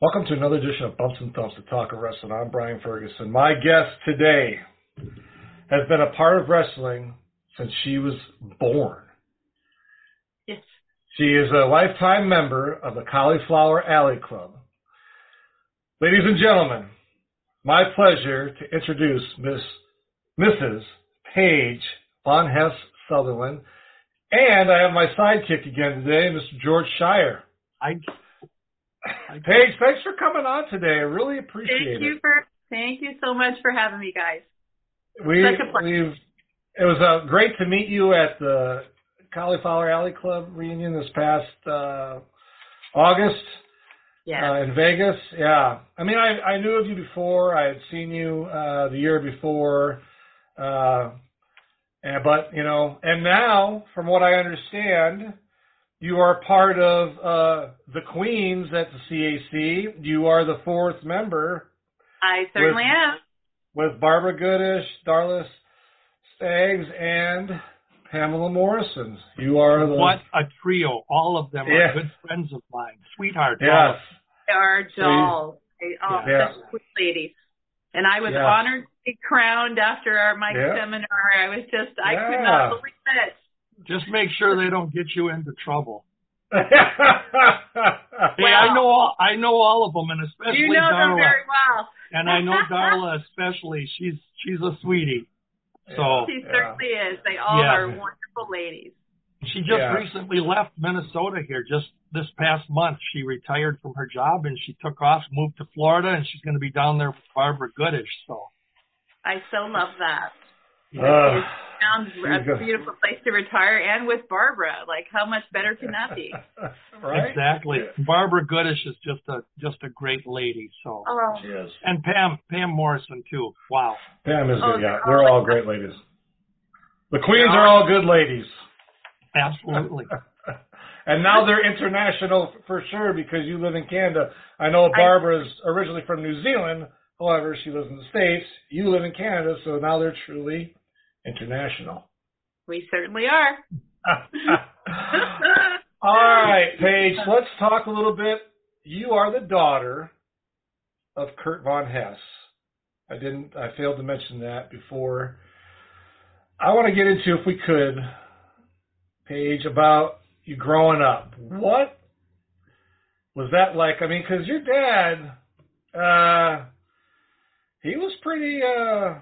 Welcome to another edition of Bumps and Thumps, the Talk of Wrestling. I'm Brian Ferguson. My guest today has been a part of wrestling since she was born. Yes. She is a lifetime member of the Cauliflower Alley Club. Ladies and gentlemen, my pleasure to introduce Miss Mrs. Paige Von Hess Sutherland, and I have my sidekick again today, Mr. George Shire. I, Paige, thanks for coming on today. I really appreciate Thank it. you for thank you so much for having me, guys. We, Such a pleasure. we've, it was uh, great to meet you at the Cauliflower Alley Club reunion this past uh, August Yeah. uh, in Vegas. Yeah, I mean, I, I knew of you before. I had seen you uh, the year before, uh, and, but you know, and now, from what I understand, you are part of uh, the Queens at the CAC. You are the fourth member I certainly with- am. with Barbara Goodish, Darla Staggs, and Pamela Morrison. You are the what a trio! All of them Yeah. are good friends of mine, sweethearts. yes. of They are dolls. They oh, Yeah. such sweet ladies. And I was Yeah. honored to be crowned after our my Yeah. seminar. I was just I could not believe it. Them. Just make sure they don't get you into trouble. yeah. Hey, I know all, I know all of them, and especially You know them very well. And I know Darla especially. She's she's a sweetie. So She Yeah. certainly is. They all Yeah. are wonderful ladies. she just Yeah. recently left Minnesota here. Just this past month, she retired from her job and she took off, moved to Florida, and she's going to be down there with Barbara Goodish. So I so love that. Uh, It sounds she's a beautiful place to retire, and with Barbara, like how much better can that be? right? exactly, Barbara Goodish is just a just a great lady. So Oh, She is. and Pam Pam Morrison too. Wow. Pam is Oh, good. Yeah, they're they're all- all great ladies. The queens are all good ladies. Absolutely. and now they're international for sure because you live in Canada. I know Barbara's originally from New Zealand. However, she lives in the States. You live in Canada, so now they're truly international. we certainly are. All right, Paige, let's talk a little bit. You are the daughter of Kurt Von Hess. I didn't I failed to mention that before. I want to get into if we could, Paige, about you growing up. What was that like? I mean, cuz your dad uh he was pretty uh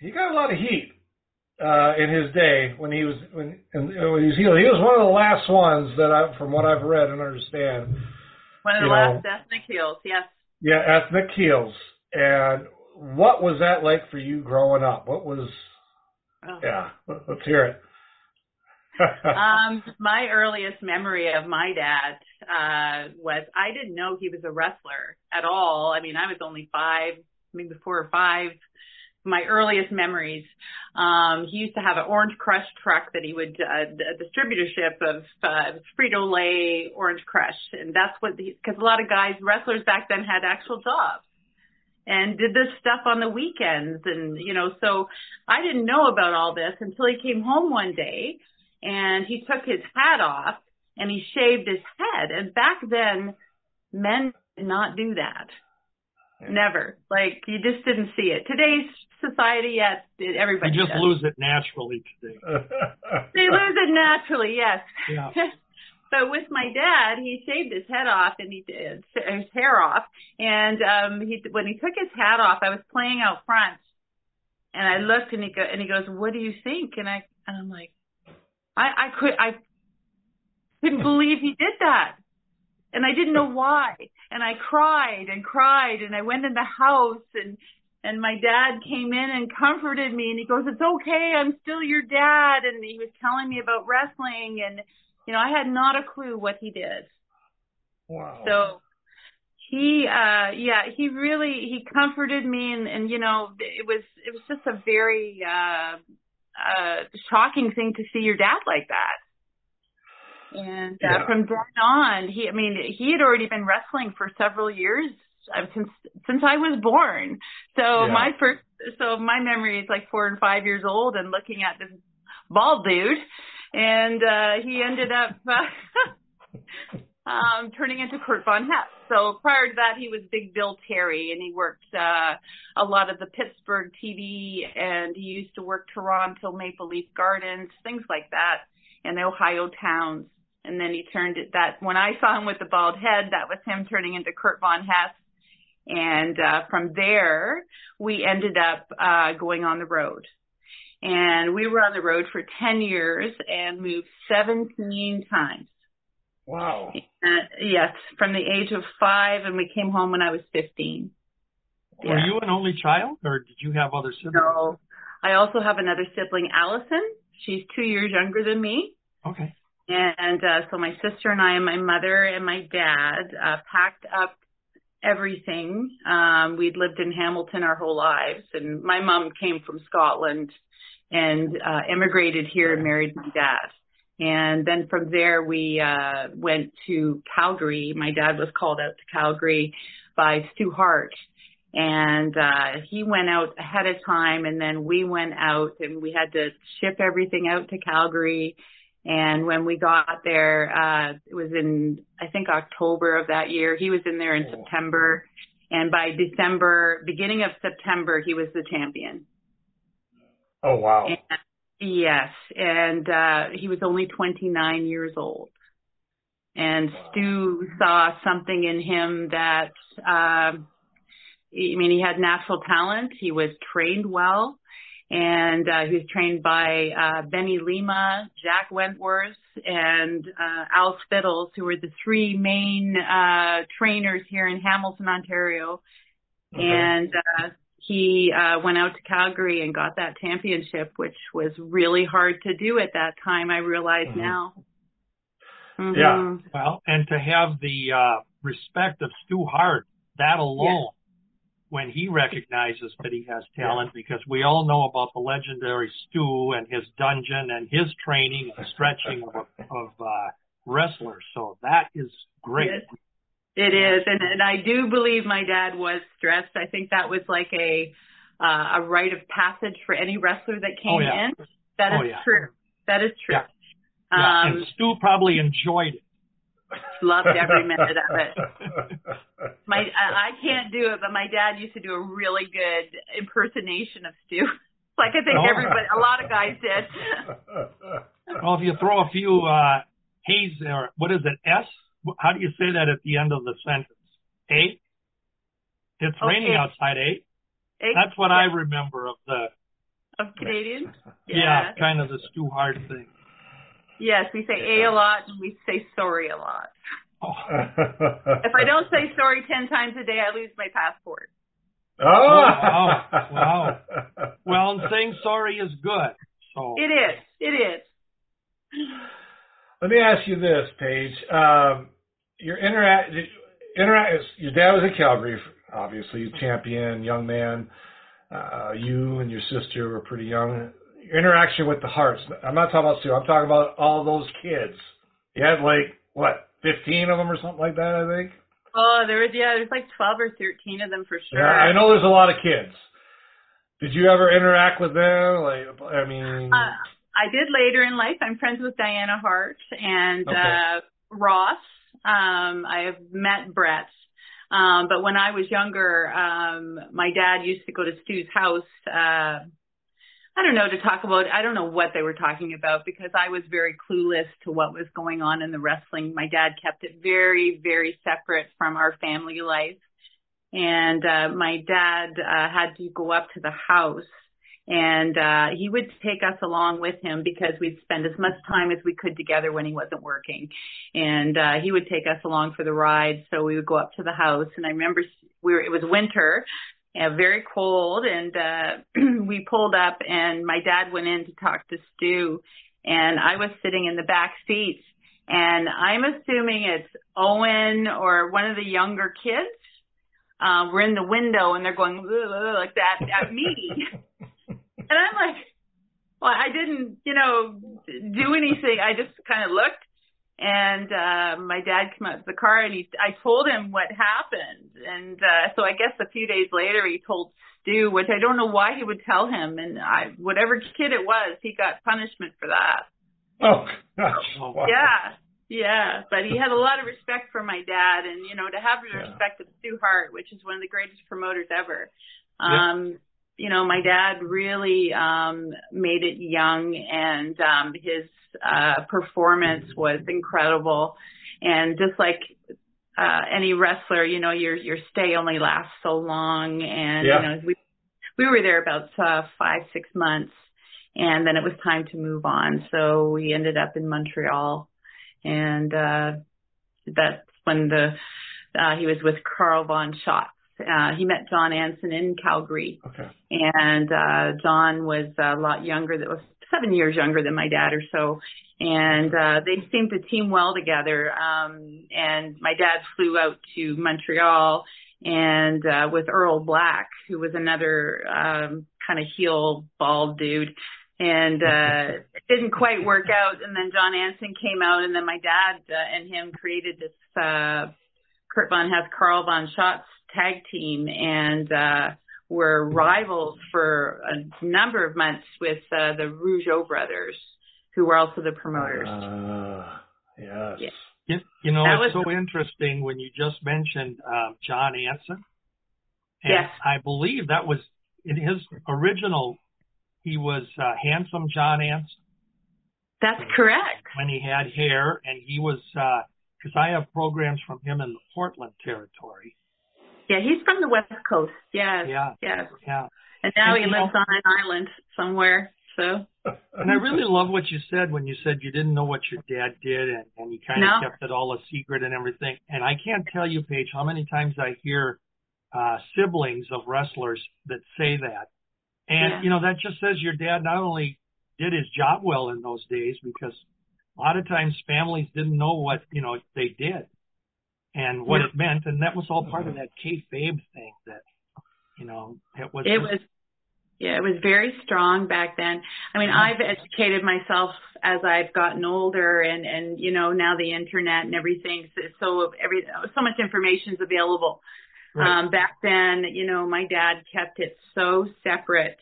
he got a lot of heat uh, in his day when he was when, and when he was healed. he was one of the last ones that I from what I've read and understand. One of the last know. ethnic heels, yes. Yeah, ethnic heels. And what was that like for you growing up? What was Oh. yeah? let- Let's hear it. um, my earliest memory of my dad uh, was I didn't know he was a wrestler at all. I mean, I was only five, maybe four or five. My earliest memories. Um, he used to have an Orange Crush truck that he would uh, a distributorship of uh, Frito Lay Orange Crush, and that's what because a lot of guys wrestlers back then had actual jobs. and did this stuff on the weekends. And you know so I didn't know about all this until he came home one day and he took his hat off and he shaved his head. And back then men did not do that. Never. Like you just didn't see it. Today's society yes everybody you just does. lose it naturally today they lose it naturally yes yeah But with my dad, he shaved his head off and he did his hair off. And um he when he took his hat off, I was playing out front, and I looked and he go and he goes, "What do you think?" And I and I'm like, I I could I couldn't believe he did that, and I didn't know why. And I cried and cried, and I went in the house and. And my dad came in and comforted me and he goes, It's okay, I'm still your dad and he was telling me about wrestling and you know, I had not a clue what he did. Wow. So he uh yeah, he really he comforted me and and you know, it was it was just a very uh uh shocking thing to see your dad like that. And uh, Yeah. from then on, he I mean, he had already been wrestling for several years since since I was born. So Yeah. my first so my memory is like 4 and 5 years old and looking at this bald dude and uh he ended up uh, um turning into Kurt Von Hess. So prior to that he was Big Bill Terry and he worked uh a lot of the Pittsburgh TV and he used to work Toronto Maple Leaf Gardens, things like that, and the Ohio towns. And then he turned it that when I saw him with the bald head, that was him turning into Kurt Von Hess. And uh from there we ended up uh going on the road and we were on the road for 10 years and moved 17 times. wow. Uh, yes, from the age of five, and we came home when I was 15. were Yeah. you an only child or did you have other siblings No, I also have another sibling, Allison. She's two years younger than me. okay And uh, so my sister and I and my mother and my dad uh, packed up everything. Um, we'd lived in Hamilton our whole lives, and my mom came from Scotland and uh, immigrated here and married my dad. And then from there, we uh, went to Calgary. My dad was called out to Calgary by Stu Hart. And uh, he went out ahead of time, and then we went out, and we had to ship everything out to Calgary. And when we got there, uh, it was in, I think, October of that year. He was in there in Oh. September. And by December, beginning of September, he was the champion. Oh wow. And, yes, and uh, he was only 29 years old. And Stu saw something in him that, um, I mean, he had natural talent. He was trained well, and uh, he was trained by uh, Benny Lima, Jack Wentworth, and uh, Al Spittles, who were the three main uh, trainers here in Hamilton, Ontario. Okay. And uh, he uh, went out to Calgary and got that championship, which was really hard to do at that time. I realize Mhm. now. Mhm. Yeah. well and to have the uh respect of stu hart that alone when he recognizes that he has talent because we all know about the legendary stu and his dungeon and his training and stretching of, of uh wrestlers so that is great Yes. It is, and and I do believe my dad was stressed. I think that was like a uh, a rite of passage for any wrestler that came Oh, yeah. in. That is Oh, yeah. true. That is true. Yeah. Yeah, Um, and Stu probably enjoyed it. Loved every minute of it. My I, I can't do it, but my dad used to do a really good impersonation of Stu. Like I think Oh. everybody, a lot of guys did. Well, if you throw a few uh Hayes or what is it, S? How do you say that at the end of the sentence? A? It's Oh, raining outside, eh? Eh, That's what I remember of the of Canadians. yeah, kind of the Stu Hart thing. Yes, we say a a lot and we say sorry a lot. Oh, If I don't say sorry ten times a day, I lose my passport. Oh, wow. Wow. well, and saying sorry is good. So It is. It is. Let me ask you this, Paige. Um, your interact, interact. Your dad was in Calgary, obviously, champion, young man. Uh, you and your sister were pretty young. Interaction with the Harts. I'm not talking about Sue. I'm talking about all those kids. You had like what, 15 of them or something like that, I think. Oh, there was yeah, there's like twelve or thirteen of them for sure. Yeah, I know there's a lot of kids. Did you ever interact with them? Like, I mean, uh, I did later in life. I'm friends with Diana Hart and Okay. uh Ross. Um, I have met Bret. Um, but when I was younger, um, my dad used to go to Stu's house. Uh, I don't know to talk about. I don't know what they were talking about because I was very clueless to what was going on in the wrestling. My dad kept it very, very separate from our family life, and uh, my dad uh, had to go up to the house and uh he would take us along with him because we'd spend as much time as we could together when he wasn't working and uh he would take us along for the ride so we would go up to the house and i remember we were it was winter uh, very cold and uh we pulled up and my dad went in to talk to stu and i was sitting in the back seat and i'm assuming it's owen or one of the younger kids uh, we're in the window and they're going like that at me and I'm like, well, I didn't, you know, do anything. I just kind of looked, and uh, my dad came out to the car, and he, I told him what happened, and uh, so I guess a few days later he told Stu, which I don't know why he would tell him, and I, whatever kid it was, he got punishment for that. oh gosh, Oh, wow. Yeah. Yeah, but he had a lot of respect for my dad, and you know, to have the Yeah. respect of Stu Hart, which is one of the greatest promoters ever. Yeah. Um, you know, my dad really um made it young, and um his uh performance was incredible. And just like uh any wrestler, you know, your your stay only lasts so long, and Yeah. you know, we we were there about uh, five six months, and then it was time to move on. So we ended up in Montreal, and uh, that's when the uh, he was with Carl von Schotz. Uh, he met John Anson in Calgary, Okay. and uh, John was a lot younger. That was seven years younger than my dad or so, and uh, they seemed to team well together. Um, and my dad flew out to Montreal and uh, with Earl Black, who was another um, kind of heel bald dude. And uh, it didn't quite work out. And then John Anson came out, and then my dad uh, and him created this uh, Kurt Von Hess, Carl Von Schotz tag team, and uh, were rivals for a number of months with uh, the Rougeau brothers, who were also the promoters. Uh, yes. Yeah. You, you know, That it's was- so interesting when you just mentioned um, John Anson. And Yes. I believe that was in his original. He was uh, handsome John Anson That's correct. when he had hair, and he was because I have programs from him in the Portland territory. Yeah, he's from the West Coast. Yes. Yeah. Yes. Yeah, And now And he lives know- on an island somewhere. So and I really love what you said when you said you didn't know what your dad did, and, and you kind of No. kept it all a secret and everything. And I can't tell you, Paige, how many times I hear uh, siblings of wrestlers that say that. And, Yeah. you know, that just says your dad not only did his job well in those days, because a lot of times families didn't know what, you know, they did and what Yeah. it meant. And that was all part of that kayfabe thing that, you know, it was. it was yeah, it was very strong back then. I mean, I've educated myself as I've gotten older and and you know, now the internet and everything so- so every so much information is available. Right. Um, back then, you know, my dad kept it so separate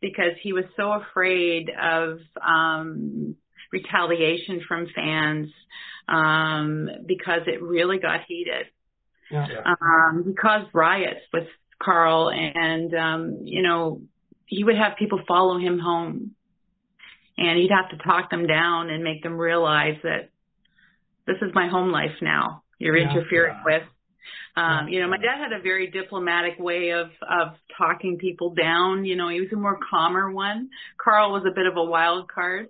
because he was so afraid of um, retaliation from fans um, because it really got heated. yeah. Yeah. Um, he caused riots with Carl, and um, you know, he would have people follow him home, and he'd have to talk them down and make them realize that this is my home life now. You're Yeah. interfering Yeah. with. Um, you know, my dad had a very diplomatic way of of talking people down. You know, he was a more calmer one. Carl was a bit of a wild card.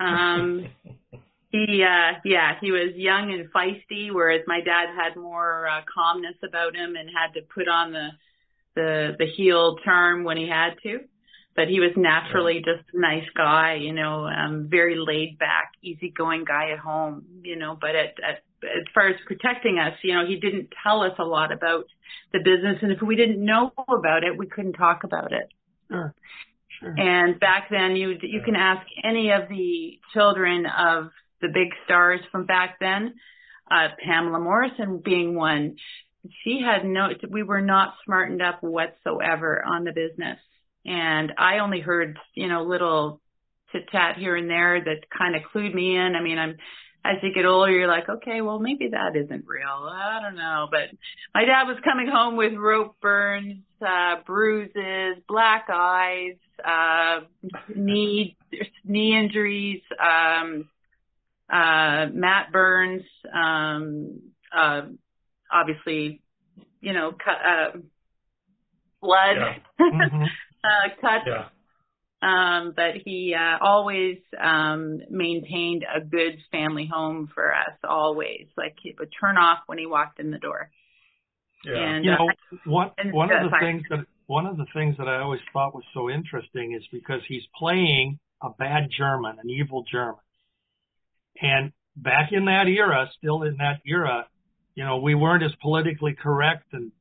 Um, he, uh, yeah, he was young and feisty, whereas my dad had more uh, calmness about him and had to put on the the the heel charm when he had to. But he was naturally just a nice guy, you know, um, very laid back, easygoing guy at home, you know. But at, at as far as protecting us, you know, he didn't tell us a lot about the business, and if we didn't know about it, we couldn't talk about it. Sure. Sure. And back then, you you can ask any of the children of the big stars from back then, uh, Pamela Morrison being one, she had no, we were not smartened up whatsoever on the business. And I only heard, you know, little tit tat here and there that kind of clued me in. I mean, I'm, as you get older, you're like, okay, well, maybe that isn't real. I don't know. But my dad was coming home with rope burns, uh, bruises, black eyes, uh, knee, knee injuries, um, uh, Matt Burns, um, uh, obviously, you know, cut, uh, blood, Yeah. Mhm. uh, cuts. Yeah. Um, but he uh, always um, maintained a good family home for us. Always, like he would turn off when he walked in the door. Yeah. And you uh, know, one and- one yeah, of the sorry. things that one of the things that I always thought was so interesting is because he's playing a bad German, an evil German, and back in that era, still in that era, you know, we weren't as politically correct and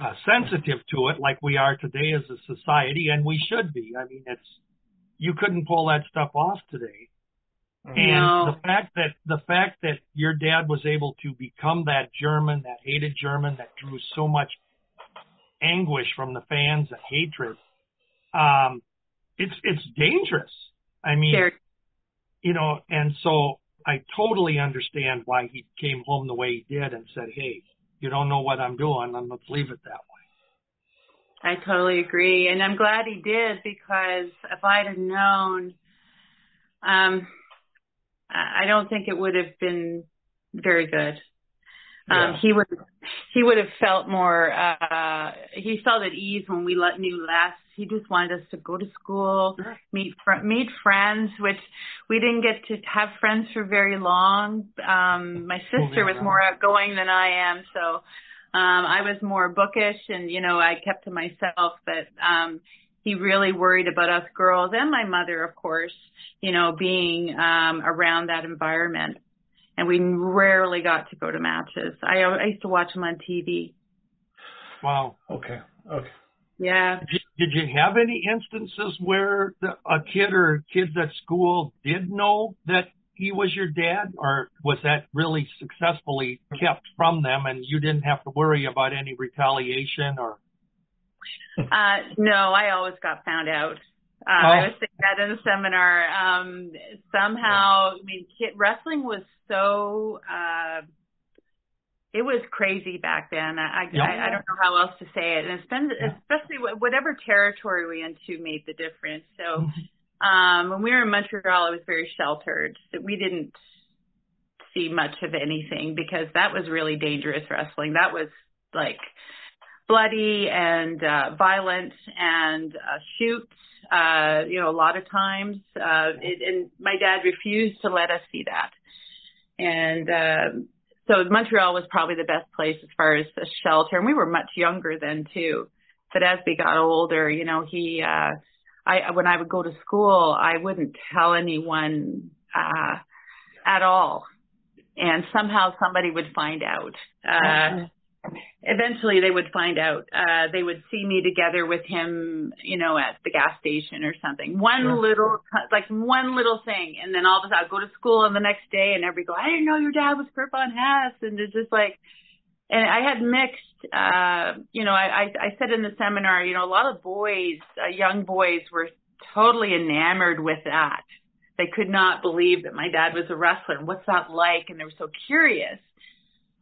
uh, sensitive to it like we are today as a society, and we should be. I mean, it's you couldn't pull that stuff off today. And the fact that the fact that your dad was able to become that German, that hated German, that drew so much anguish from the fans and hatred, um, it's it's dangerous. I mean, Very- you know, and so I totally understand why he came home the way he did and said, "Hey, you don't know what I'm doing, and let's leave it that way." I totally agree, and I'm glad he did because if I'd have known, um, I don't think it would have been very good. Um, Yeah. he would he would have felt more. Uh, he felt at ease when we let knew less. He just wanted us to go to school, Sure. meet fr- meet friends, which we didn't get to have friends for very long. Um, my sister was more outgoing than I am, so um, I was more bookish, and you know I kept to myself. But um, he really worried about us girls and my mother, of course. You know, being um, around that environment, and we rarely got to go to matches. I, I used to watch them on TV. Wow. Okay. Okay. Yeah. Did you, did you have any instances where the, a kid or kids at school did know that he was your dad, or was that really successfully kept from them, and you didn't have to worry about any retaliation or? Uh, no, I always got found out. Uh, Oh. I was saying that in a seminar. Um, somehow, I mean, kid, wrestling was so, uh, it was crazy back then. I, Yeah. I, I don't know how else to say it. And it's been, Yeah. especially wh- whatever territory we into made the difference. So, Mm-hmm. um, when we were in Montreal, it was very sheltered. We didn't see much of anything because that was really dangerous wrestling. That was like bloody and uh, violent and uh, shoots. Uh, you know, a lot of times, uh, it, and my dad refused to let us see that. And um, so Montreal was probably the best place as far as a shelter, and we were much younger then too. But as we got older, you know, he, uh, I when I would go to school, I wouldn't tell anyone uh, at all, and somehow somebody would find out. Uh, eventually they would find out. Uh, they would see me together with him, you know, at the gas station or something. One Sure. little, like one little thing. And then all of a sudden I'd go to school and the next day and everybody go, I didn't know your dad was Kurt Von Hess. And it's just like, and I had mixed, uh, you know, I, I, I said in the seminar, you know, a lot of boys, uh, young boys were totally enamored with that. They could not believe that my dad was a wrestler and what's that like? And they were so curious.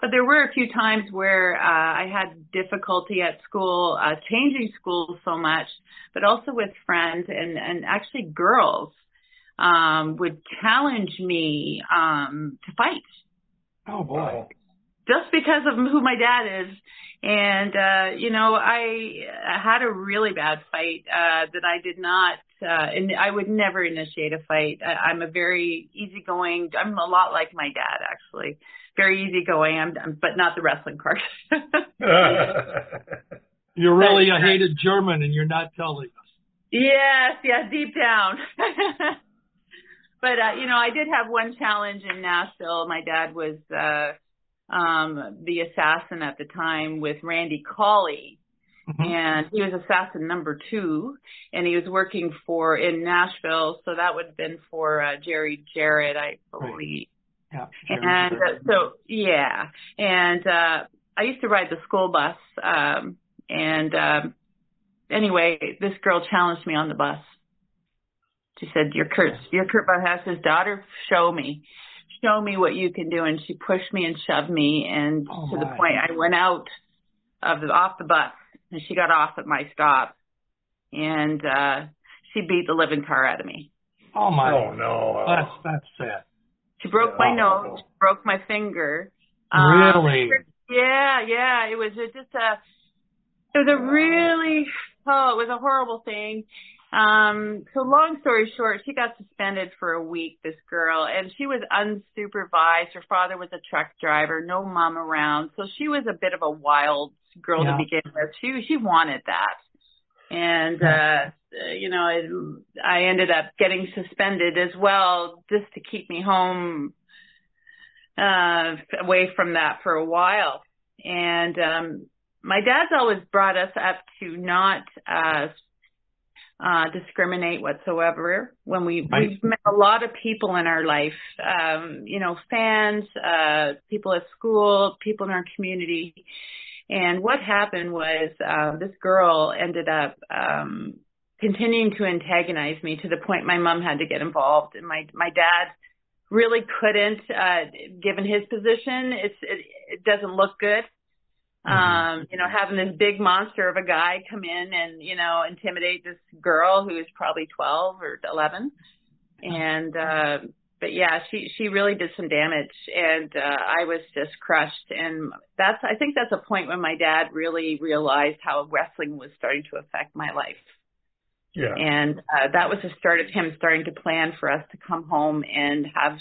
But there were a few times where uh, I had difficulty at school, uh, changing schools so much, but also with friends and, and actually girls um, would challenge me um, to fight Oh boy. just because of who my dad is. And, uh, you know, I had a really bad fight, uh, that I did not, uh, and I would never initiate a fight. I, I'm a very easygoing, I'm a lot like my dad, actually. Very easygoing, I'm, I'm but not the wrestling part. You're really a hated German, and you're not telling us. Yes, yes, deep down. but uh, you know, I did have one challenge in Nashville. My dad was uh um the assassin at the time with Randy Colley. Mhm. And he was assassin number two, and he was working for in Nashville, so that would have been for uh, Jerry Jarrett, I believe. Yeah. sure, And sure. uh, so, yeah. And uh, I used to ride the school bus, um, and um, anyway, this girl challenged me on the bus. She said, "You're Kurt, you're Kurt Von daughter. Show me, show me what you can do." And she pushed me and shoved me, and Oh, to the my. point I went out of the off the bus, and she got off at my stop, and uh, she beat the living car out of me. Oh my. Oh no. That's that's sad. She broke my nose, she broke my finger. Really? Yeah, yeah. It was a, just a. It was a really. Oh, it was a horrible thing. Um, so long story short, she got suspended for a week, this girl, and she was unsupervised. Her father was a truck driver, no mom around. So she was a bit of a wild girl Yeah. to begin with. She she wanted that. And uh you know, I, I ended up getting suspended as well just to keep me home uh away from that for a while. And um my dad's always brought us up to not uh uh discriminate whatsoever when we Right. we've met a lot of people in our life um you know fans uh people at school people in our community and what happened was uh this girl ended up um continuing to antagonize me to the point my mom had to get involved. And my my dad really couldn't uh given his position it's it, it doesn't look good. Um you know having this big monster of a guy come in and you know intimidate this girl who is probably 12 or 11 and uh but yeah she she really did some damage and uh I was just crushed and that's I think that's a point when my dad really realized how wrestling was starting to affect my life Yeah. and uh, that was the start of him starting to plan for us to come home and have,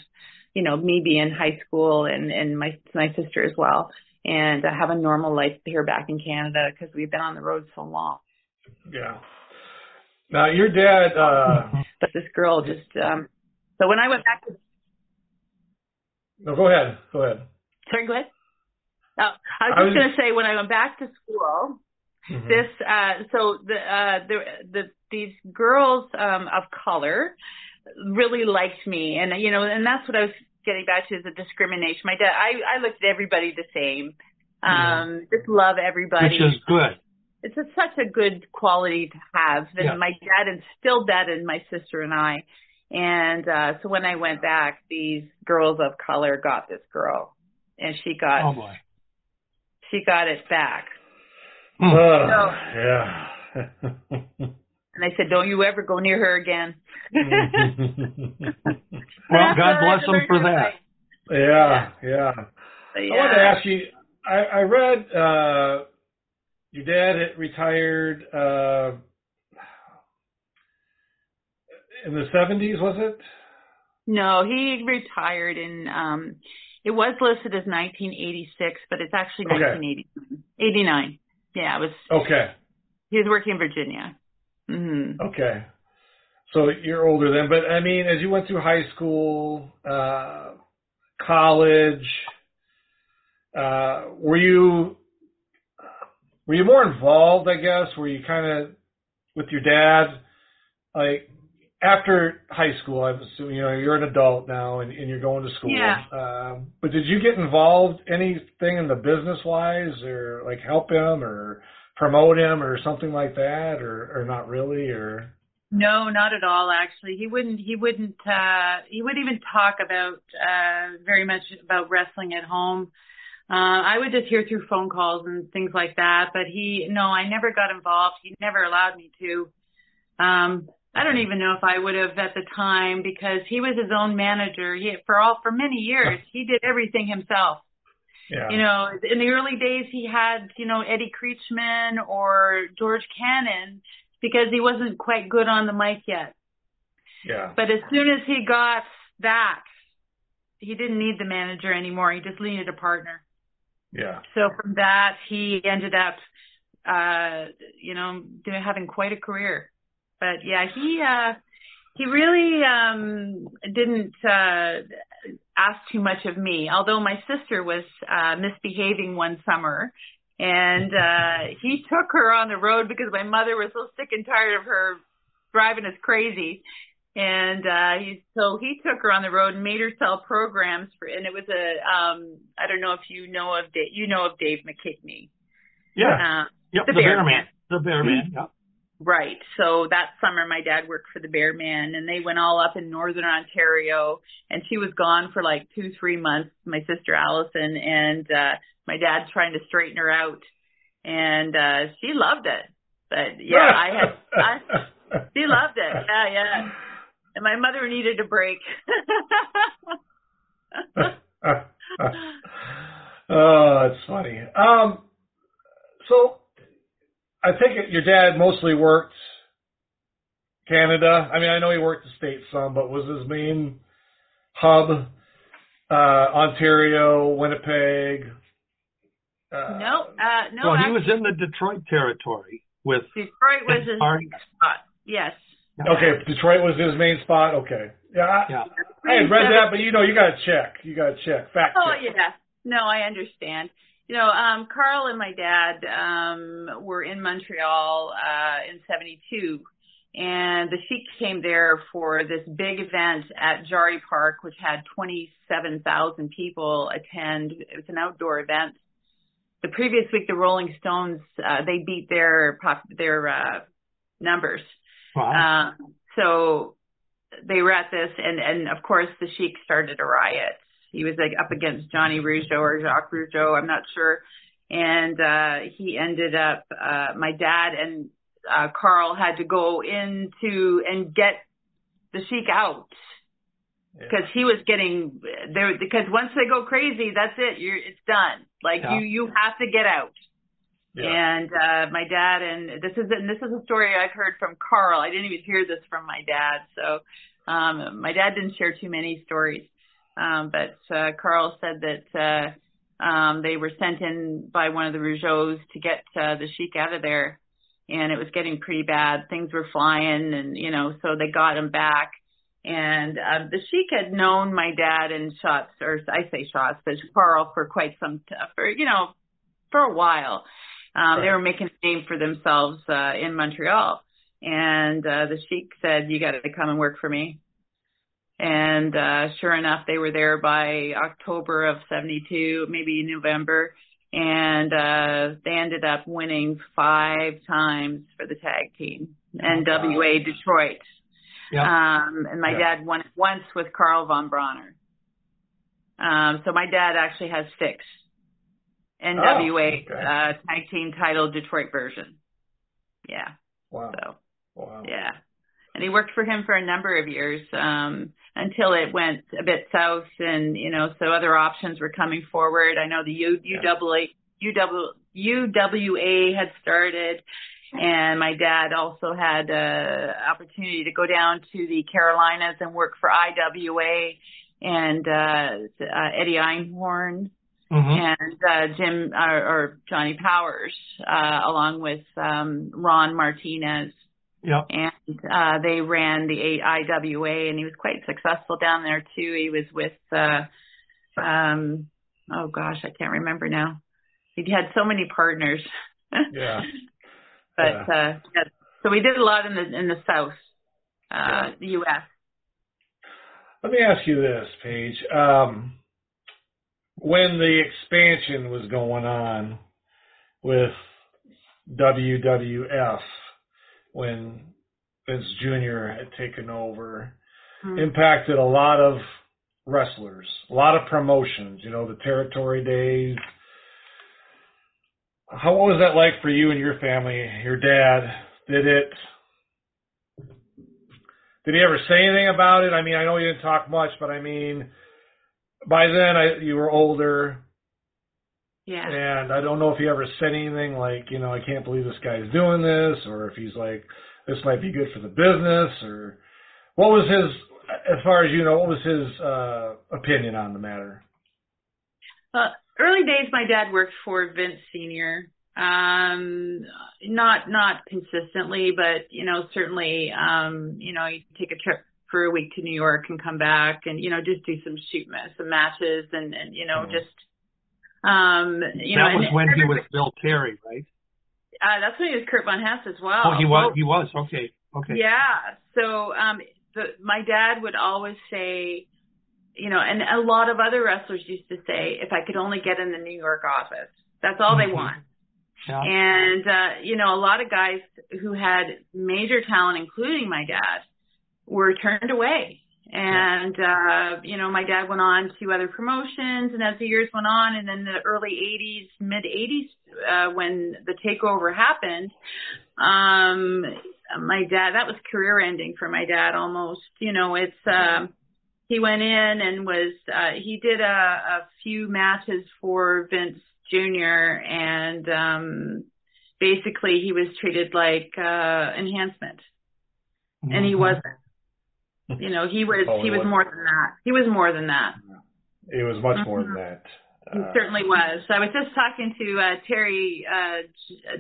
you know, me be in high school and and my my sister as well, and uh, have a normal life here back in Canada because we've been on the road so long. Yeah. Now your dad. uh But this girl just, um, so when I went back No, go ahead. Go ahead. sorry, go ahead. Oh, I was I just going to say when I went back to school, Mhm. this uh so the uh the the these girls um of color really liked me and you know and that's what I was getting back to is the discrimination. My dad I I looked at everybody the same. Um just love everybody. Which is good. it's a, such a good quality to have and Yeah. my dad instilled that in my sister and I. And uh so when I went back these girls of color got this girl and she got Oh boy. she got it back. Hmm. Ugh, yeah. And I said, Don't you ever go near her again. Well, God bless them for that. yeah, yeah. But I want to ask you. I, I read uh, your dad had retired uh, in the seventies, was it? No, he retired in um it was listed as 1986, but it's actually Okay. 1989. 89. Yeah, it was Okay, he was working in Virginia. Mhm. okay. So you're older then, but I mean, as you went through high school, uh, college, uh, were you were you more involved? I guess were you kind of with your dad, like after high school? I'm assuming you know you're an adult now and, and you're going to school. Yeah. Um, but did you get involved anything in the business wise, or like help him, or promote him, or something like that, or or not really, or No, not at all actually. He wouldn't he wouldn't uh he wouldn't even talk about uh very much about wrestling at home. Uh I would just hear through phone calls and things like that, but he no, I never got involved. He never allowed me to. Um I don't even know if I would have at the time because he was his own manager. He for all for many years he did everything himself. yeah, You know, in the early days, he had, you know, Eddie Creatchman or George Cannon because he wasn't quite good on the mic yet. yeah, But as soon as he got that, he didn't need the manager anymore. He just needed a partner. yeah. So from that, he ended up, uh, you know, doing, having quite a career. But yeah, he, uh, he really, um, didn't, uh, ask too much of me. Although my sister was, uh, misbehaving one summer and, uh, he took her on the road because my mother was so sick and tired of her driving us crazy. and uh he so he took her on the road and made her sell programs for and it was a um I don't know if you know of Dave you know of Dave McKigney. Yeah. Uh, yep. the The, Bear Bear Man. Man. The Bear Man. Yep. Right. So that summer my dad worked for the Bear Man and they went all up in northern Ontario and she was gone for like two, three months, my sister Allison and uh my dad's trying to straighten her out and uh she loved it. But yeah, I had I she loved it. Yeah, yeah. And my mother needed a break. oh, that's funny. Um, so I think it, your dad mostly worked Canada. I mean, I know he worked the states some, but was his main hub uh, Ontario, Winnipeg? Uh, no, uh no well, he actually, was in the Detroit territory with. Detroit was his main spot. Yes. Okay, Detroit was his main spot. Okay, yeah, I, Yeah. I had read that, but you know, you got to check. You got to check. Fact Oh check. yeah. No, I understand. You know, um Carl and my dad um were in Montreal uh in 72 and the Sheik came there for this big event at Jarry Park which had 27,000 people attend. It was an outdoor event. The previous week the Rolling Stones uh they beat their pop their uh numbers. Wow. Um, so they were at this, and and of course the Sheik started a riot. He was like up against Johnny Rougeau or Jacques Rougeau, I'm not sure, and uh, he ended up. Uh, my dad and uh, Carl had to go into and get the Sheik out because he was getting there. Because once they go crazy, that's it. You're it's done. Like Yeah. you you have to get out. Yeah. And uh my dad and this is and this is a story I've heard from Carl. I didn't even hear this from my dad. So um my dad didn't share too many stories. Um but uh Carl said that uh um they were sent in by one of the Rougeaus to get uh, the Sheik out of there and it was getting pretty bad. Things were flying and you know, so they got him back. And uh, the Sheik had known my dad in Schotz, or I say Schotz, but Carl for quite some, t- for you know, for a while. Um, They were making a name for themselves uh, in Montreal, and uh, the Sheik said, "You got to come and work for me." And uh, sure enough, they were there by October of '72, maybe November, and uh, they ended up winning five times for the tag team. NWA Detroit. Yeah. Um, and my Yeah. dad won it once with Carl von Brauner. Um, so my dad actually has six NWA Oh, okay. uh, tag team title Detroit version. Yeah. Wow. So Wow. yeah, and he worked for him for a number of years um, until it went a bit south, and you know, so other options were coming forward. I know the U, UWA, UW, UWA had started, and my dad also had uh opportunity to go down to the Carolinas and work for IWA and uh, uh Eddie Einhorn hmm and uh Jim uh, or Johnny Powers uh along with um Ron Martinez Yep. and uh they ran the IWA and he was quite successful down there too. He was with uh um oh gosh, I can't remember now. He had so many partners. Yeah. but Yeah. uh yeah, so we did a lot in the in the south uh the US. Let me ask you this, Paige. Um, when the expansion was going on with WWF, when Vince Jr. had taken over, Hmm. impacted a lot of wrestlers, a lot of promotions, you know, the territory days. How what was that like for you and your family, your dad? Did it did he ever say anything about it? I mean, I know you didn't talk much, but I mean, by then I, you were older, Yeah. and I don't know if he ever said anything like, you know, I can't believe this guy's doing this, or if he's like, this might be good for the business, or what was his, as far as you know, what was his uh, opinion on the matter? Uh, early days, my dad worked for Vince Senior. Um, not not consistently, but you know, certainly, um, you know, you take a trip for a week to New York and come back, and you know, just do some shoot some matches, and and you know, Mhm. just um, you know, that was and when he was Bill Carey, right? Uh, that's when he was Kurt Von Hess as well. Oh, he was. He was. Okay. Okay. yeah. So um the, my dad would always say, you know, and a lot of other wrestlers used to say, if I could only get in the New York office, that's all mm-hmm. they want. Yeah. And, uh, you know, a lot of guys who had major talent, including my dad, were turned away. And, uh, you know, my dad went on to other promotions and as the years went on and then the early 80s, mid 80s, uh, when the takeover happened, um, my dad, that was career ending for my dad almost, you know, it's, um, he went in and was, uh, he did a, a few matches for Vince Jr. and, um, basically he was treated like, uh, enhancement. And he mm-hmm. wasn't you know, he was he was, more than that. He was more than that. He was much more mm-hmm. than that. Uh, certainly was. I was just talking to uh, Terry uh,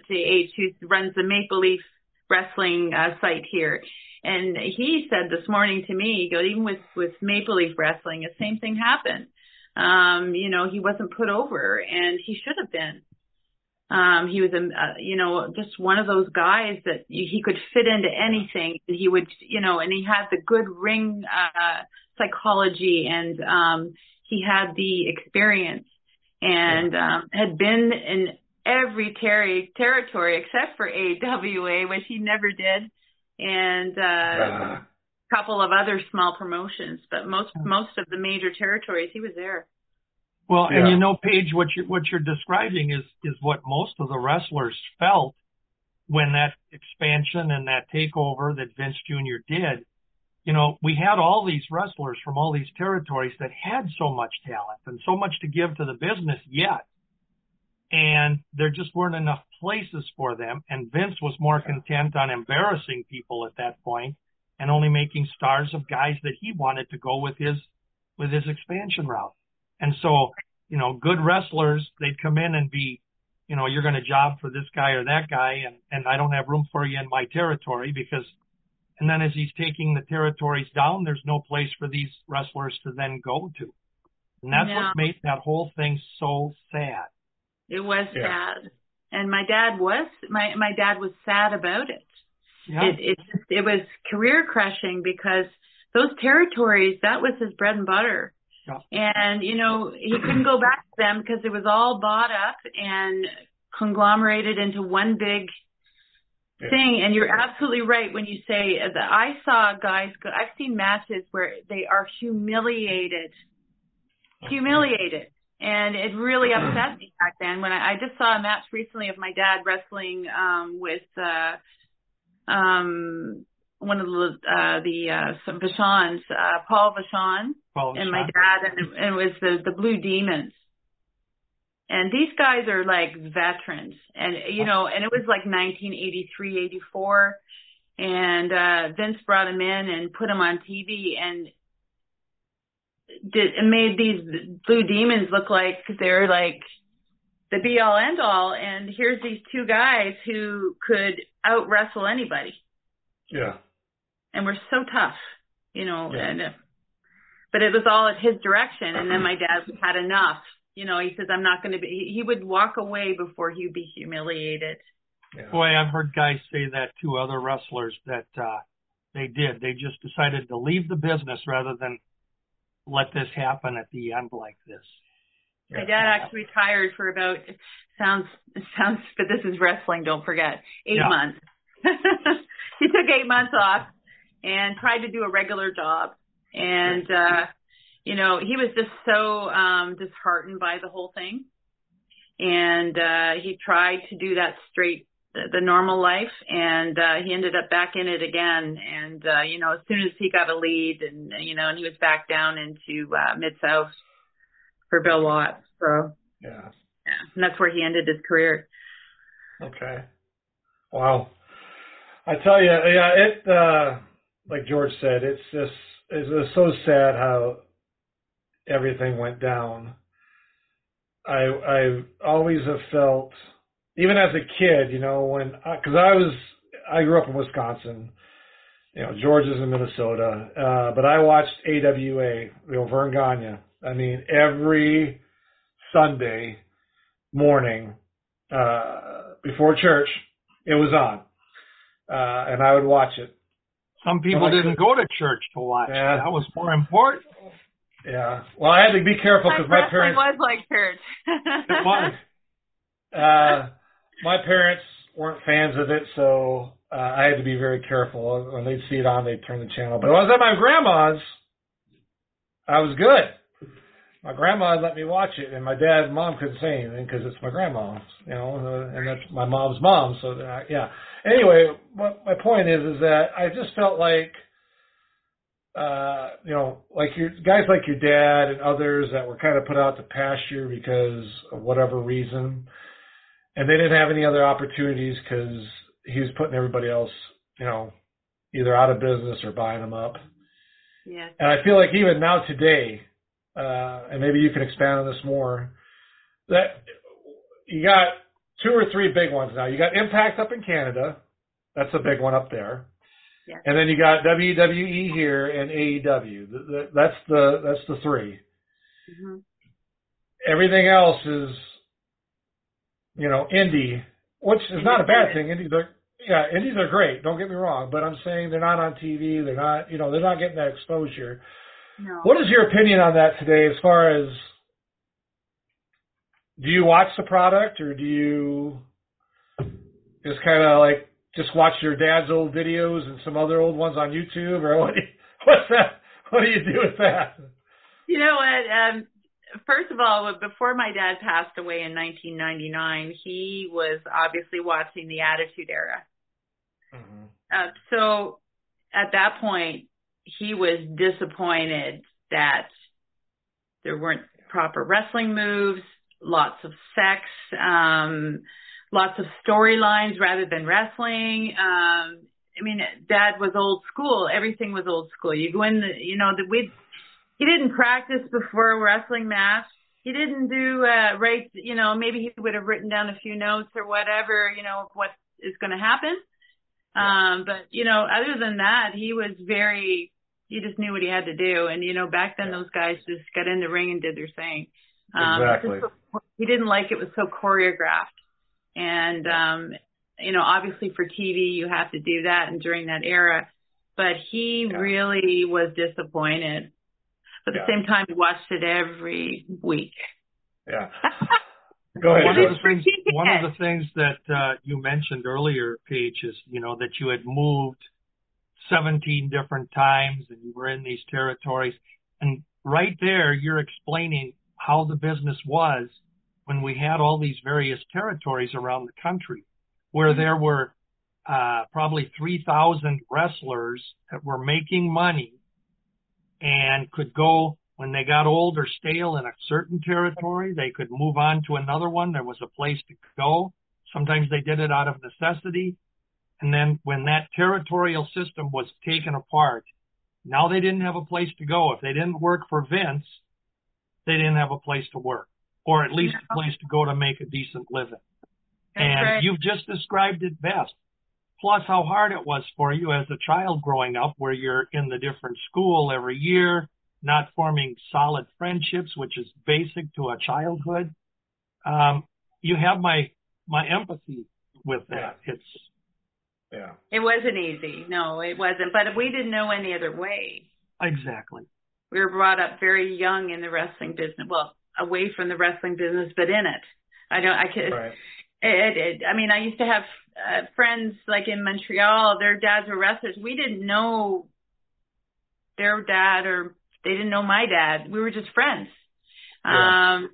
H, who runs the Maple Leaf Wrestling uh, site here, and he said this morning to me, he goes, even with with Maple Leaf Wrestling, the same thing happened. Um, you know, he wasn't put over, and he should have been. Um, he was a, uh, you know, just one of those guys that he could fit into anything. He would, you know, and he had the good ring, uh, psychology and, um, he had the experience and, um, had been in every ter- territory except for AWA, which he never did. And, uh, uh-huh. a couple of other small promotions, but most, most of the major territories, he was there. Well, yeah. and you know, Paige, what you're what you're describing is is what most of the wrestlers felt when that expansion and that takeover that Vince Jr. did. You know, we had all these wrestlers from all these territories that had so much talent and so much to give to the business yet. And there just weren't enough places for them. And Vince was more content on embarrassing people at that point and only making stars of guys that he wanted to go with his, with his expansion route. And so, you know, good wrestlers, they'd come in and be, you know, you're going to job for this guy or that guy, and and I don't have room for you in my territory because. And then as he's taking the territories down, there's no place for these wrestlers to then go to. And that's what made that whole thing so sad. It was yeah. sad. And my dad was my my dad was sad about it. Yeah. It it just, it was career crushing because those territories that was his bread and butter. And, you know, he couldn't go back to them because it was all bought up and conglomerated into one big yeah. thing. And you're absolutely right when you say that I saw guys go, I've seen matches where they are humiliated, humiliated. And it really upset me back then when I, I just saw a match recently of my dad wrestling, um, with, uh, um, one of the uh the uh some Vachons, uh Paul Vachon Paul and my dad and it, and it was the the Blue Demons. And these guys are like veterans and you know, and it was like 1983, 84 and uh Vince brought him in and put him on TV and did and made these Blue Demons look like they're like the be all end all and here's these two guys who could out wrestle anybody. Yeah and we're so tough, you know, yeah. and, but it was all at his direction. And then my dad had enough, you know, he says, I'm not going to be, he would walk away before he'd be humiliated. Yeah. Boy, I've heard guys say that to other wrestlers that, uh, they did. They just decided to leave the business rather than let this happen at the end like this. My dad actually retired for about sounds sounds but this is wrestling, don't forget. Eight yeah. months. he took eight months off and tried to do a regular job. And, uh, you know, he was just so, um, disheartened by the whole thing. And, uh, he tried to do that straight, the, the normal life and, uh, he ended up back in it again. And, uh, you know, as soon as he got a lead and, you know, and he was back down into, uh, Mid South for Bill Watts. So, yeah. Yeah. And that's where he ended his career. Okay. Wow. I tell you, yeah, it, uh, like George said, it's just it's so sad how everything went down. I I always have felt, even as a kid, you know, when because I, I was I grew up in Wisconsin, you know, George is in Minnesota, uh, but I watched AWA, you know, Verne Gagne. I mean, every Sunday morning uh, before church, it was on, uh, and I would watch it Some people Well, didn't could- go to church to watch. Yeah. That was more important. Yeah. Well, I had to be careful because my parents. was like church. It was. Uh, my parents weren't fans of it, so uh, I had to be very careful. When they'd see it on, they'd turn the channel. But when I was at my grandma's, I was good. My grandma let me watch it, and my dad and mom couldn't say anything because it's my grandma, you know, uh, and that's my mom's mom. So uh, yeah. Anyway, what my point is is that I just felt like, uh, you know, like your guys like your dad and others that were kind of put out to pasture because of whatever reason and they didn't have any other opportunities because he was putting everybody else, you know, either out of business or buying them up. yes. And I feel like even now today, uh, and maybe you can expand on this more, that you got two or three big ones now. You got Impact up in Canada. That's a big one up there. Yeah. And then you got WWE here and AEW. Th- th- That's the that's the three. hmm Everything else is, you know, indie, which is not a bad thing. Indies are, yeah, indies are great. Don't get me wrong, but I'm saying they're not on TV. They're not, you know, they're not getting that exposure. No. What is your opinion on that today? As far as, do you watch the product or do you just kind of like just watch your dad's old videos and some other old ones on YouTube, or what? Do you, what's that? What do you do with that? You know what? Um, first of all, before my dad passed away in 1999, he was obviously watching the Attitude Era. Uh, so at that point, he was disappointed that there weren't proper wrestling moves, lots of sex, um, lots of storylines rather than wrestling. Um, I mean, dad was old school. Everything was old school. You go in the, you know, the, we, he didn't practice before a wrestling match. He didn't do, uh, right, you know, maybe he would have written down a few notes or whatever, you know, what is going to happen. Um, but you know, other than that, he was very, he just knew what he had to do. And you know, back then those guys just got in the ring and did their thing. Um, Exactly. so- he didn't like it was so choreographed. And, um, you know, obviously for TV, you have to do that. And during that era, but he Yeah. really was disappointed. But at the same time, he watched it every week. Yeah. Go ahead. One of the things, one of the things that uh, you mentioned earlier, Paige, is you know that you had moved 17 different times and you were in these territories, and right there you're explaining how the business was when we had all these various territories around the country, where there were uh, probably 3,000 wrestlers that were making money and could go when they got old or stale in a certain territory, they could move on to another one. There was a place to go. Sometimes they did it out of necessity. And then when that territorial system was taken apart, now they didn't have a place to go. If they didn't work for Vince, they didn't have a place to work or at least a place to go to make a decent living. That's and right. you've just described it best. Plus how hard it was for you as a child growing up where you're in the different school every year, not forming solid friendships, which is basic to a childhood. Um, you have my, my empathy with that. It's, Yeah. It wasn't easy. No, it wasn't. But we didn't know any other way. exactly. We were brought up very young in the wrestling business. Well, away from the wrestling business, but in it. I don't. I could. Right. It, it, I mean, I used to have uh, friends like in Montreal. Their dads were wrestlers. We didn't know their dad, or they didn't know my dad. We were just friends. Yeah. Um,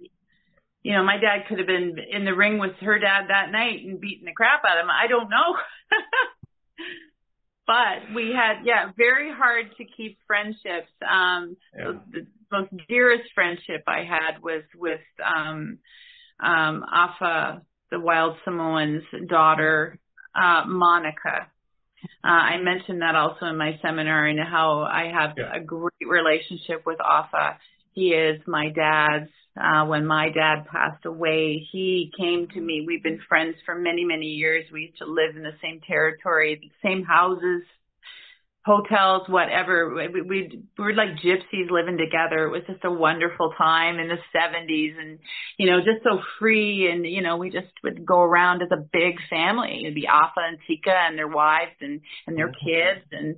you know, my dad could have been in the ring with her dad that night and beating the crap out of him. I don't know. but we had, yeah, very hard to keep friendships. Um, Yeah. the most dearest friendship I had was with, um, um, Afa, the Wild Samoan's daughter, uh, Monica. Uh, I mentioned that also in my seminar and how I have Yeah. a great relationship with Afa. He is my dad's. Uh, when my dad passed away, he came to me. We've been friends for many, many years. We used to live in the same territory, the same houses, hotels, whatever. We, we, we were like gypsies living together. It was just a wonderful time in the 70s and, you know, just so free. And, you know, we just would go around as a big family. It'd be Afa and Sika and their wives and, and their kids. And,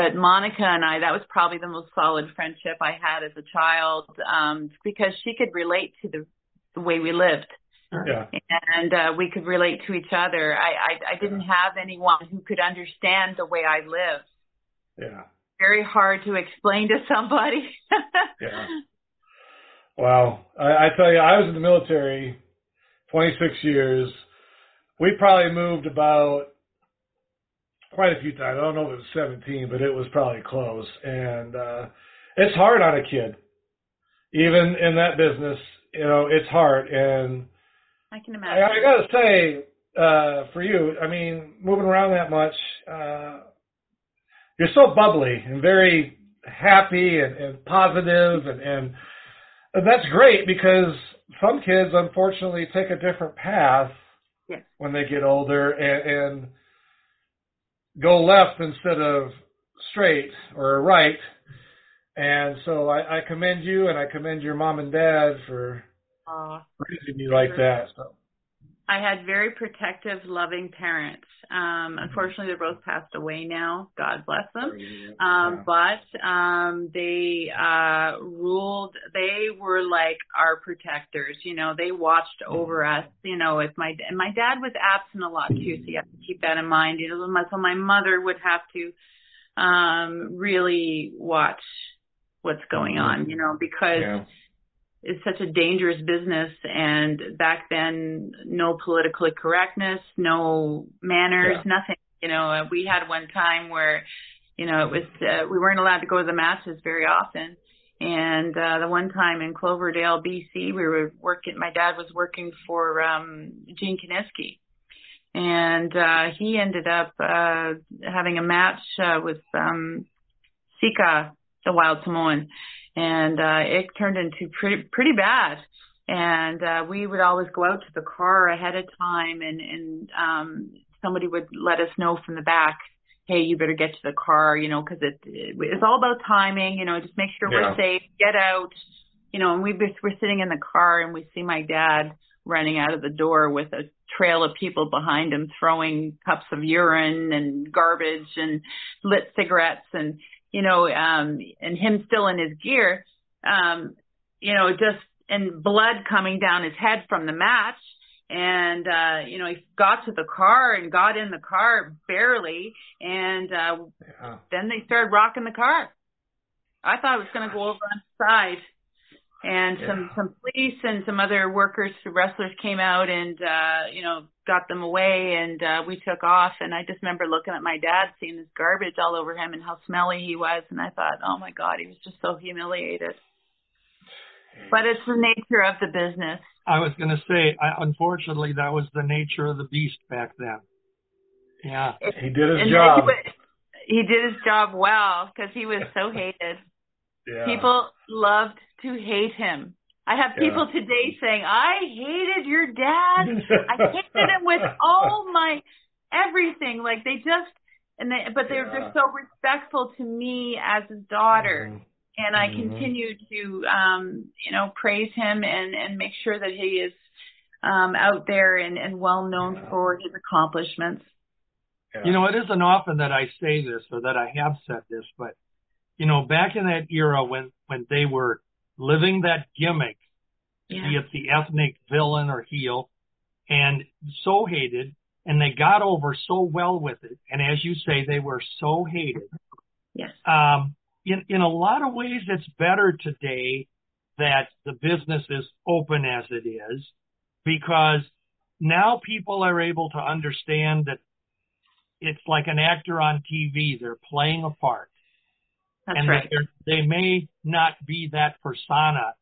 but Monica and I, that was probably the most solid friendship I had as a child, um, because she could relate to the, the way we lived. Yeah. And uh, we could relate to each other. I, I I didn't have anyone who could understand the way I lived. Yeah. Very hard to explain to somebody. Yeah. Wow. I, I tell you, I was in the military 26 years. We probably moved about quite a few times. I don't know if it was 17, but it was probably close. And uh, it's hard on a kid, even in that business. You know, it's hard. And I can I, imagine. I got to say, uh, for you, I mean, moving around that much, uh, you're so bubbly and very happy and, and positive and, and and that's great because some kids unfortunately take a different path Yes. when they get older and, and go left instead of straight or right. And so I, I commend you and I commend your mom and dad for Aw. raising you like that. So I had very protective, loving parents. Um, unfortunately, they're both passed away now. God bless them. Um, but um, they uh, ruled. They were like our protectors. You know, they watched over us. You know, if my and my dad was absent a lot too, so you have to keep that in mind. You know, so my mother would have to um, really watch what's going on. You know, because yeah. It's such a dangerous business and back then no political correctness no manners Yeah. nothing you know. We had one time where you know it was uh, we weren't allowed to go to the matches very often. And uh the one time in Cloverdale BC we were working my dad was working for um Gene Kiniski and uh he ended up uh having a match uh with um Sika the wild Samoan and uh it turned into pretty pretty bad and uh we would always go out to the car ahead of time and and um somebody would let us know from the back hey you better get to the car you know because it, it it's all about timing you know just make sure Yeah. we're safe get out you know and we were- we're sitting in the car and we see my dad running out of the door with a trail of people behind him throwing cups of urine and garbage and lit cigarettes and you know um and him still in his gear um you know just and blood coming down his head from the match. And uh you know he got to the car and got in the car barely. And uh yeah. then they started rocking the car. I thought it was going to go over on the side and some Yeah. some police and some other workers wrestlers came out and uh you know got them away and uh we took off and i just remember looking at my dad seeing this garbage all over him and how smelly he was and i thought oh my god he was just so humiliated but it's the nature of the business I was going to say, I, unfortunately, that was the nature of the beast back then. Yeah. He did his job. He, he did his job well because he was so hated. Yeah. People loved to hate him. I have Yeah. people today saying, "I hated your dad. I hated him with all my everything." Like they just and they, but they're Yeah. they're so respectful to me as his daughter, Mhm. and I Mhm. continue to um, you know praise him and and make sure that he is um, out there and and well known Yeah. for his accomplishments. Yeah. You know, it isn't often that I say this or that I have said this, but you know, back in that era when when they were living that gimmick, be it the ethnic villain or heel, and so hated, and they got over so well with it. And as you say, they were so hated. Yes. Um, in in a lot of ways, it's better today that the business is open as it is, because now people are able to understand that it's like an actor on TV. They're playing a part That's and right. that they're- may not be that persona,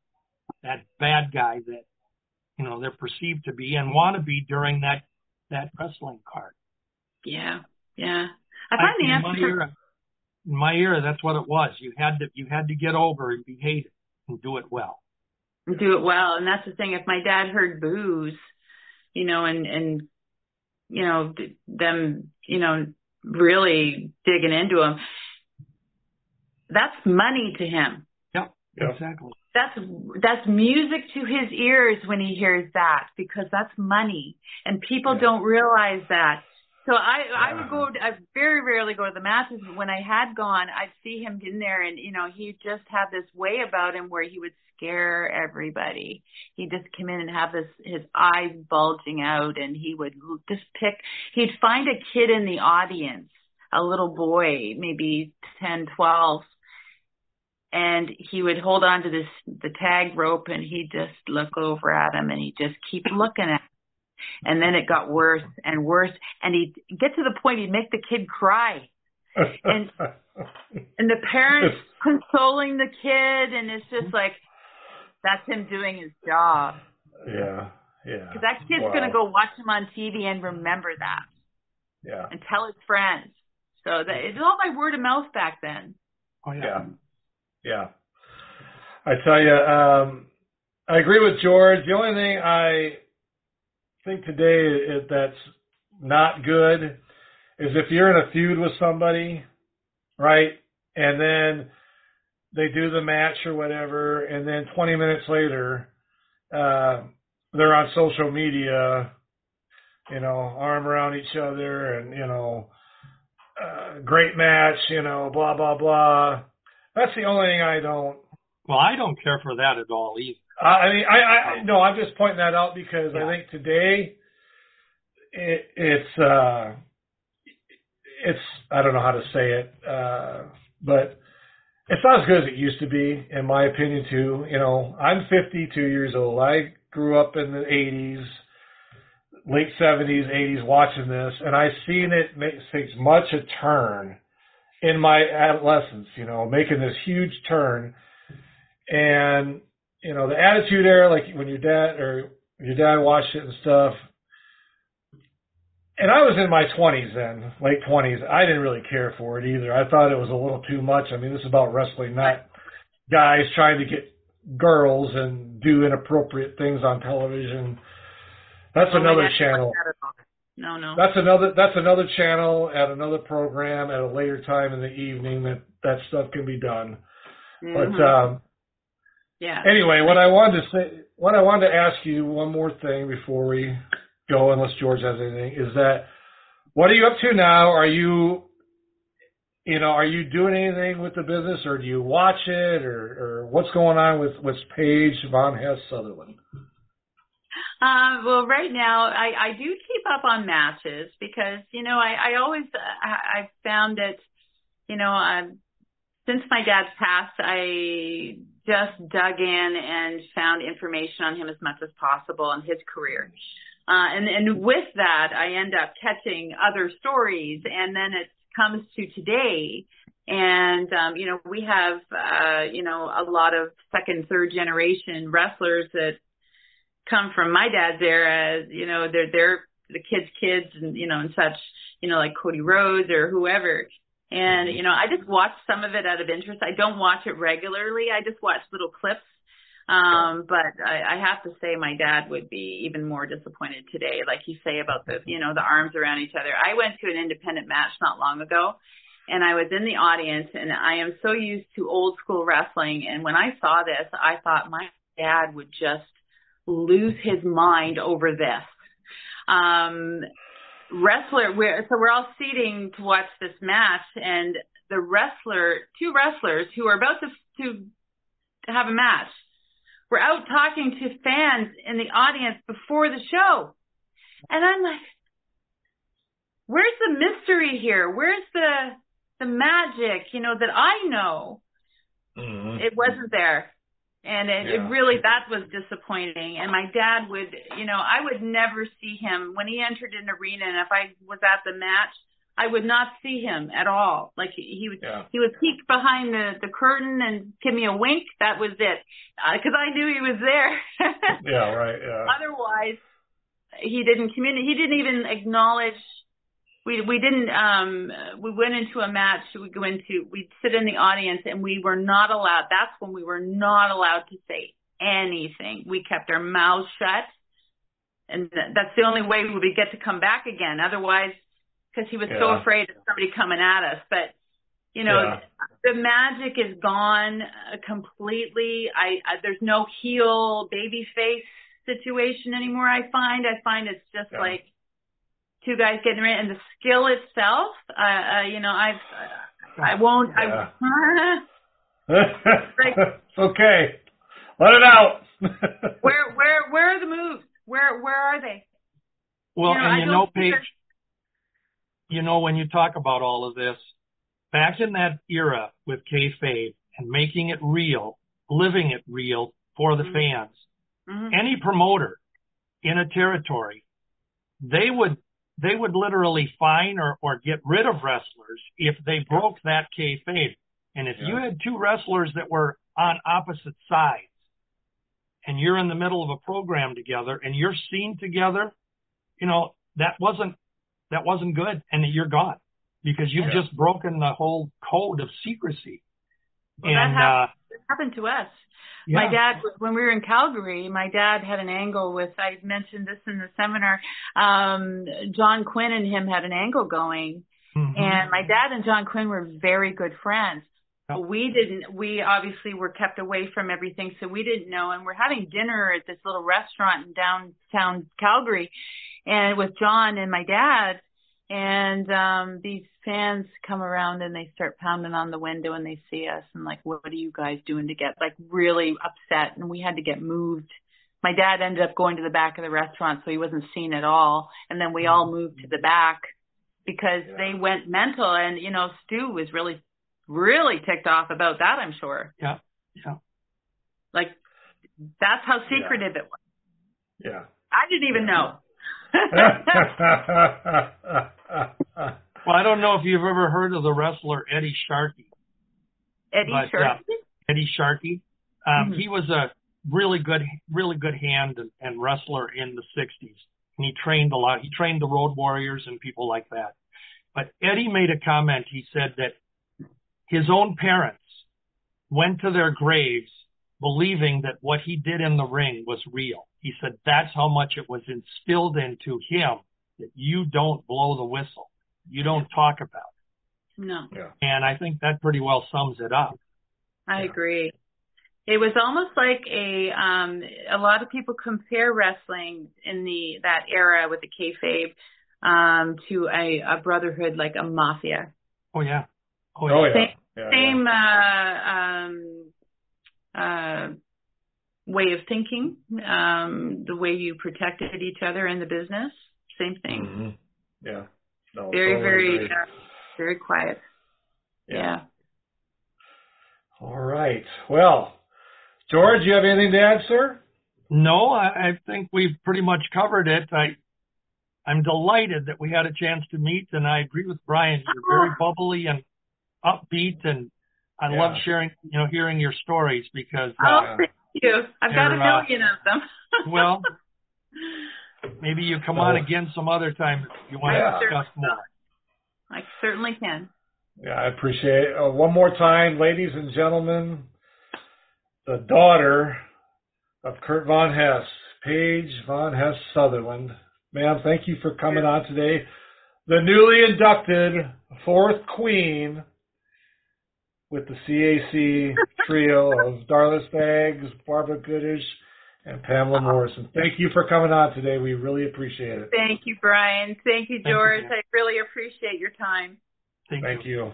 that bad guy that you know they're perceived to be and want to be during that that wrestling card. Yeah. Yeah. I find the in answer. my era, in my era, that's what it was. You had to you had to get over and be hated and do it well. do it well. And that's the thing. If my dad heard booze, you know, and and you know them, you know, really digging into him, that's money to him. Yep, Yep. exactly. That's that's music to his ears when he hears that because that's money, and people Yeah. don't realize that So I I would go. I very rarely go to the matches. But when I had gone, I'd see him in there, and you know, he just had this way about him where he would scare everybody. He'd just come in and have this his eyes bulging out, and he would just pick. He'd find a kid in the audience, a little boy, maybe ten, twelve, and he would hold on to this the tag rope, and he'd just look over at him, and he'd just keep looking at. Him. And then it got worse and worse, and he'd get to the point he'd make the kid cry and and the parents consoling the kid and it's just like that's him doing his job. Yeah, yeah. Because that kid's wow. gonna go watch him on TV and remember that. Yeah. And tell his friends. So that it's all by word of mouth back then. Oh yeah. Yeah. Yeah. I tell you, um, I agree with George. The only thing I think today that's not good is if you're in a feud with somebody, right? And then they do the match or whatever, and then 20 minutes later, uh, they're on social media, you know, arm around each other, and you know, uh, great match, you know, blah blah blah. That's the only thing I don't. Well, I don't care for that at all either. I I mean, I, I no, I'm just pointing that out because I think today it, it's uh, it's I don't know how to say it, uh, but it's not as good as it used to be, in my opinion. Too, you know, I'm 52 years old. I grew up in the 80s, late 70s, 80s, watching this, and I've seen it make takes much a turn in my adolescence. You know, making this huge turn, and you know the attitude era, like when your dad or your dad watched it and stuff. And I was in my 20s then, late 20s. I didn't really care for it either. I thought it was a little too much. I mean, this is about wrestling, not guys trying to get girls and do inappropriate things on television. That's Oh, another didn't channel. like that at all. No, no. That's another that's another channel at another program at a later time in the evening that that stuff can be done. But Mhm. um yeah. Anyway, what I wanted to say, what I wanted to ask you one more thing before we go, unless George has anything, is that what are you up to now? Are you, you know, are you doing anything with the business, or do you watch it, or, or what's going on with with Paige Von Hess Sutherland? Uh, well, right now I, I do keep up on matches because you know I, I always I, I found that you know um, since my dad's passed I just dug in and found information on him as much as possible and his career. Uh, and, and with that, I end up catching other stories, and then it comes to today, and um, you know we have uh, you know a lot of second, third generation wrestlers that come from my dad's era. You know they're they're the kids' kids, and you know and such. You know like Cody Rhodes or whoever. And you know I just watch some of it out of interest. I don't watch it regularly. I just watch little clips um, but I, I have to say my dad would be even more disappointed today, like you say about the, you know, the arms around each other. I went to an independent match not long ago and I was in the audience and I am so used to old school wrestling. And when I saw this, I thought my dad would just lose his mind over this. Um, wrestler, we're, so we're all seating to watch this match and the wrestler, two wrestlers who are about to, to have a match we're out talking to fans in the audience before the show. And I'm like, where's the mystery here? Where's the the magic, you know, that I know? Mm-hmm. It wasn't there. And it, Yeah. it really that was disappointing. And my dad would, you know, I would never see him when he entered an arena and if I was at the match, I would not see him at all. Like he, he would, Yeah. he would peek behind the the curtain and give me a wink. That was it, because I knew he was there. Yeah, right. Yeah. Otherwise, he didn't communicate. He didn't even acknowledge. We we didn't. Um, we went into a match. We go into. We'd sit in the audience, and we were not allowed. That's when we were not allowed to say anything. We kept our mouths shut, and that's the only way we would get to come back again. Otherwise, because he was so afraid of somebody coming at us. But you know, Yeah. the magic is gone uh, completely. I, I there's no heel baby face situation anymore. I find I find it's just Yeah. like two guys getting ready, and the skill itself. Uh, uh you know, I've I won't. Yeah. I. like, okay, let it out. where where where are the moves? Where where are they? Well, you know, and you know, Paige, you know, when you talk about all of this, back in that era with kayfabe and making it real, living it real for the mm-hmm. fans, mm-hmm. any promoter in a territory, they would they would literally fine or, or get rid of wrestlers if they broke that kayfabe. And if yeah. you had two wrestlers that were on opposite sides, and you're in the middle of a program together and you're seen together, you know that wasn't that wasn't good, and you're gone because you've yeah. just broken the whole code of secrecy. Well, and that happened, uh, happened to us. Yeah. My dad, when we were in Calgary, my dad had an angle with, I mentioned this in the seminar, um, John Quinn and him had an angle going. Mm-hmm. And my dad and John Quinn were very good friends. We didn't, we obviously were kept away from everything, so we didn't know. And we're having dinner at this little restaurant in downtown Calgary and with John and my dad and um these fans come around and they start pounding on the window and they see us and like what are you guys doing to get like really upset. And we had to get moved. My dad ended up going to the back of the restaurant so he wasn't seen at all. And then we all mm-hmm. moved to the back because yeah. they went mental. And you know stu was really really ticked off about that i'm sure. Yeah. Yeah. Like that's how secretive yeah. it was. Yeah. I didn't even yeah. know well, I don't know if you've ever heard of the wrestler Eddie Sharkey. Eddie but, Sharkey. Uh, Eddie Sharkey. Um, mm-hmm. He was a really good, really good hand and, and wrestler in the '60s, and he trained a lot. He trained the Road Warriors and people like that. But Eddie made a comment. He said that his own parents went to their graves believing that what he did in the ring was real. He said that's how much it was instilled into him that you don't blow the whistle. You don't talk about it. No. Yeah. And I think that pretty well sums it up. I yeah. agree. It was almost like a um a lot of people compare wrestling in the that era with the kayfabe um to a, a brotherhood like a mafia. Oh yeah. Oh yeah. Oh, yeah. Same, yeah, same uh um uh way of thinking, um, the way you protected each other in the business. Same thing. Mm-hmm. Yeah. No, very, totally very, uh, very quiet. Yeah. yeah. All right. Well, George, you have anything to add, sir? No, I, I think we've pretty much covered it. I, I'm delighted that we had a chance to meet, and I agree with Brian. You're very bubbly and upbeat, and I yeah. love sharing, you know, hearing your stories because. Uh, oh, you. I've got a uh, million of them. well, maybe you come on again some other time if you want yeah. to discuss more. I certainly can. Yeah, I appreciate it. Uh, one more time, ladies and gentlemen, the daughter of Kurt Von Hess, Paige Von Hess Sutherland. Ma'am, thank you for coming on today. The newly inducted fourth queen with the CAC trio of Darla Staggs, Barbara Goodish, and Pamela Morrison. Thank you for coming on today. We really appreciate it. Thank you, Brian. Thank you, George. Thank you. I really appreciate your time. Thank, thank you. you.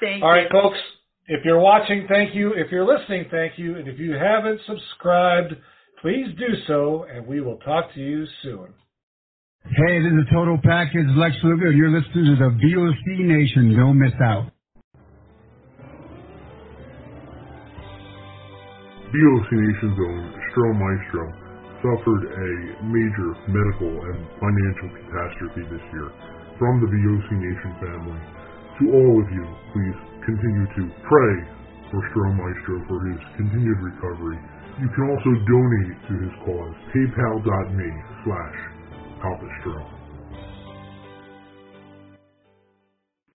Thank All you. right, folks. If you're watching, thank you. If you're listening, thank you. And if you haven't subscribed, please do so, and we will talk to you soon. Hey, this is Total Package Lex Luger. You're listening to the VOC Nation. Don't miss out. VOC Nation's own Stro Maestro suffered a major medical and financial catastrophe this year. From the VOC Nation family, to all of you, please continue to pray for Stro Maestro for his continued recovery. You can also donate to his cause, paypal.me slash.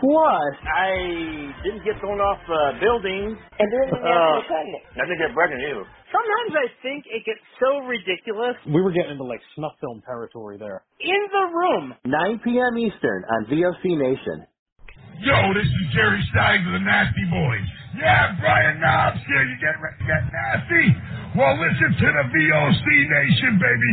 Plus, I didn't get thrown off uh, buildings. and then the Uh, national segment. I didn't get pregnant either. Sometimes I think it gets so ridiculous. We were getting into like snuff film territory there. In the room. 9 p.m. Eastern on VOC Nation. Yo, this is Jerry Stein of the Nasty Boys. Yeah, Brian Knobbs here. You get ready to get nasty? Well, listen to the VOC Nation, baby.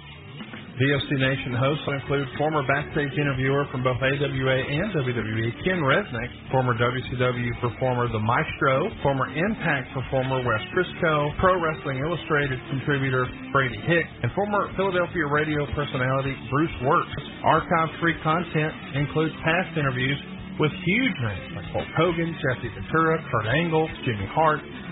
VOC Nation hosts will include former backstage interviewer from both AWA and WWE, Ken Resnick, former WCW performer The Maestro, former Impact performer Wes Brisco, Pro Wrestling Illustrated contributor Brady Hick, and former Philadelphia radio personality Bruce Works. Archive free content includes past interviews with huge names like Hulk Hogan, Jesse Ventura, Kurt Angle, Jimmy Hart,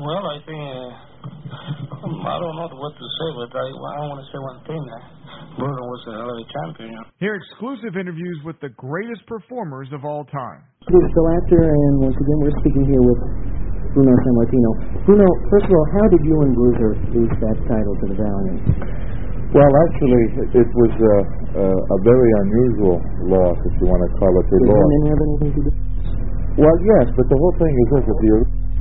Well, I think uh, I don't know what to say, but I, I want to say one thing. Uh, Bruno was a hell of a champion. Hear exclusive interviews with the greatest performers of all time. This is Bill Apter, and once again, we're speaking here with Bruno Sammartino. Bruno, first of all, how did you and Bruiser lose that title to the Valiant? Well, actually, it was a, a, a very unusual loss, if you want to call it a Did loss. women have anything to do? Well, yes, but the whole thing is this: if the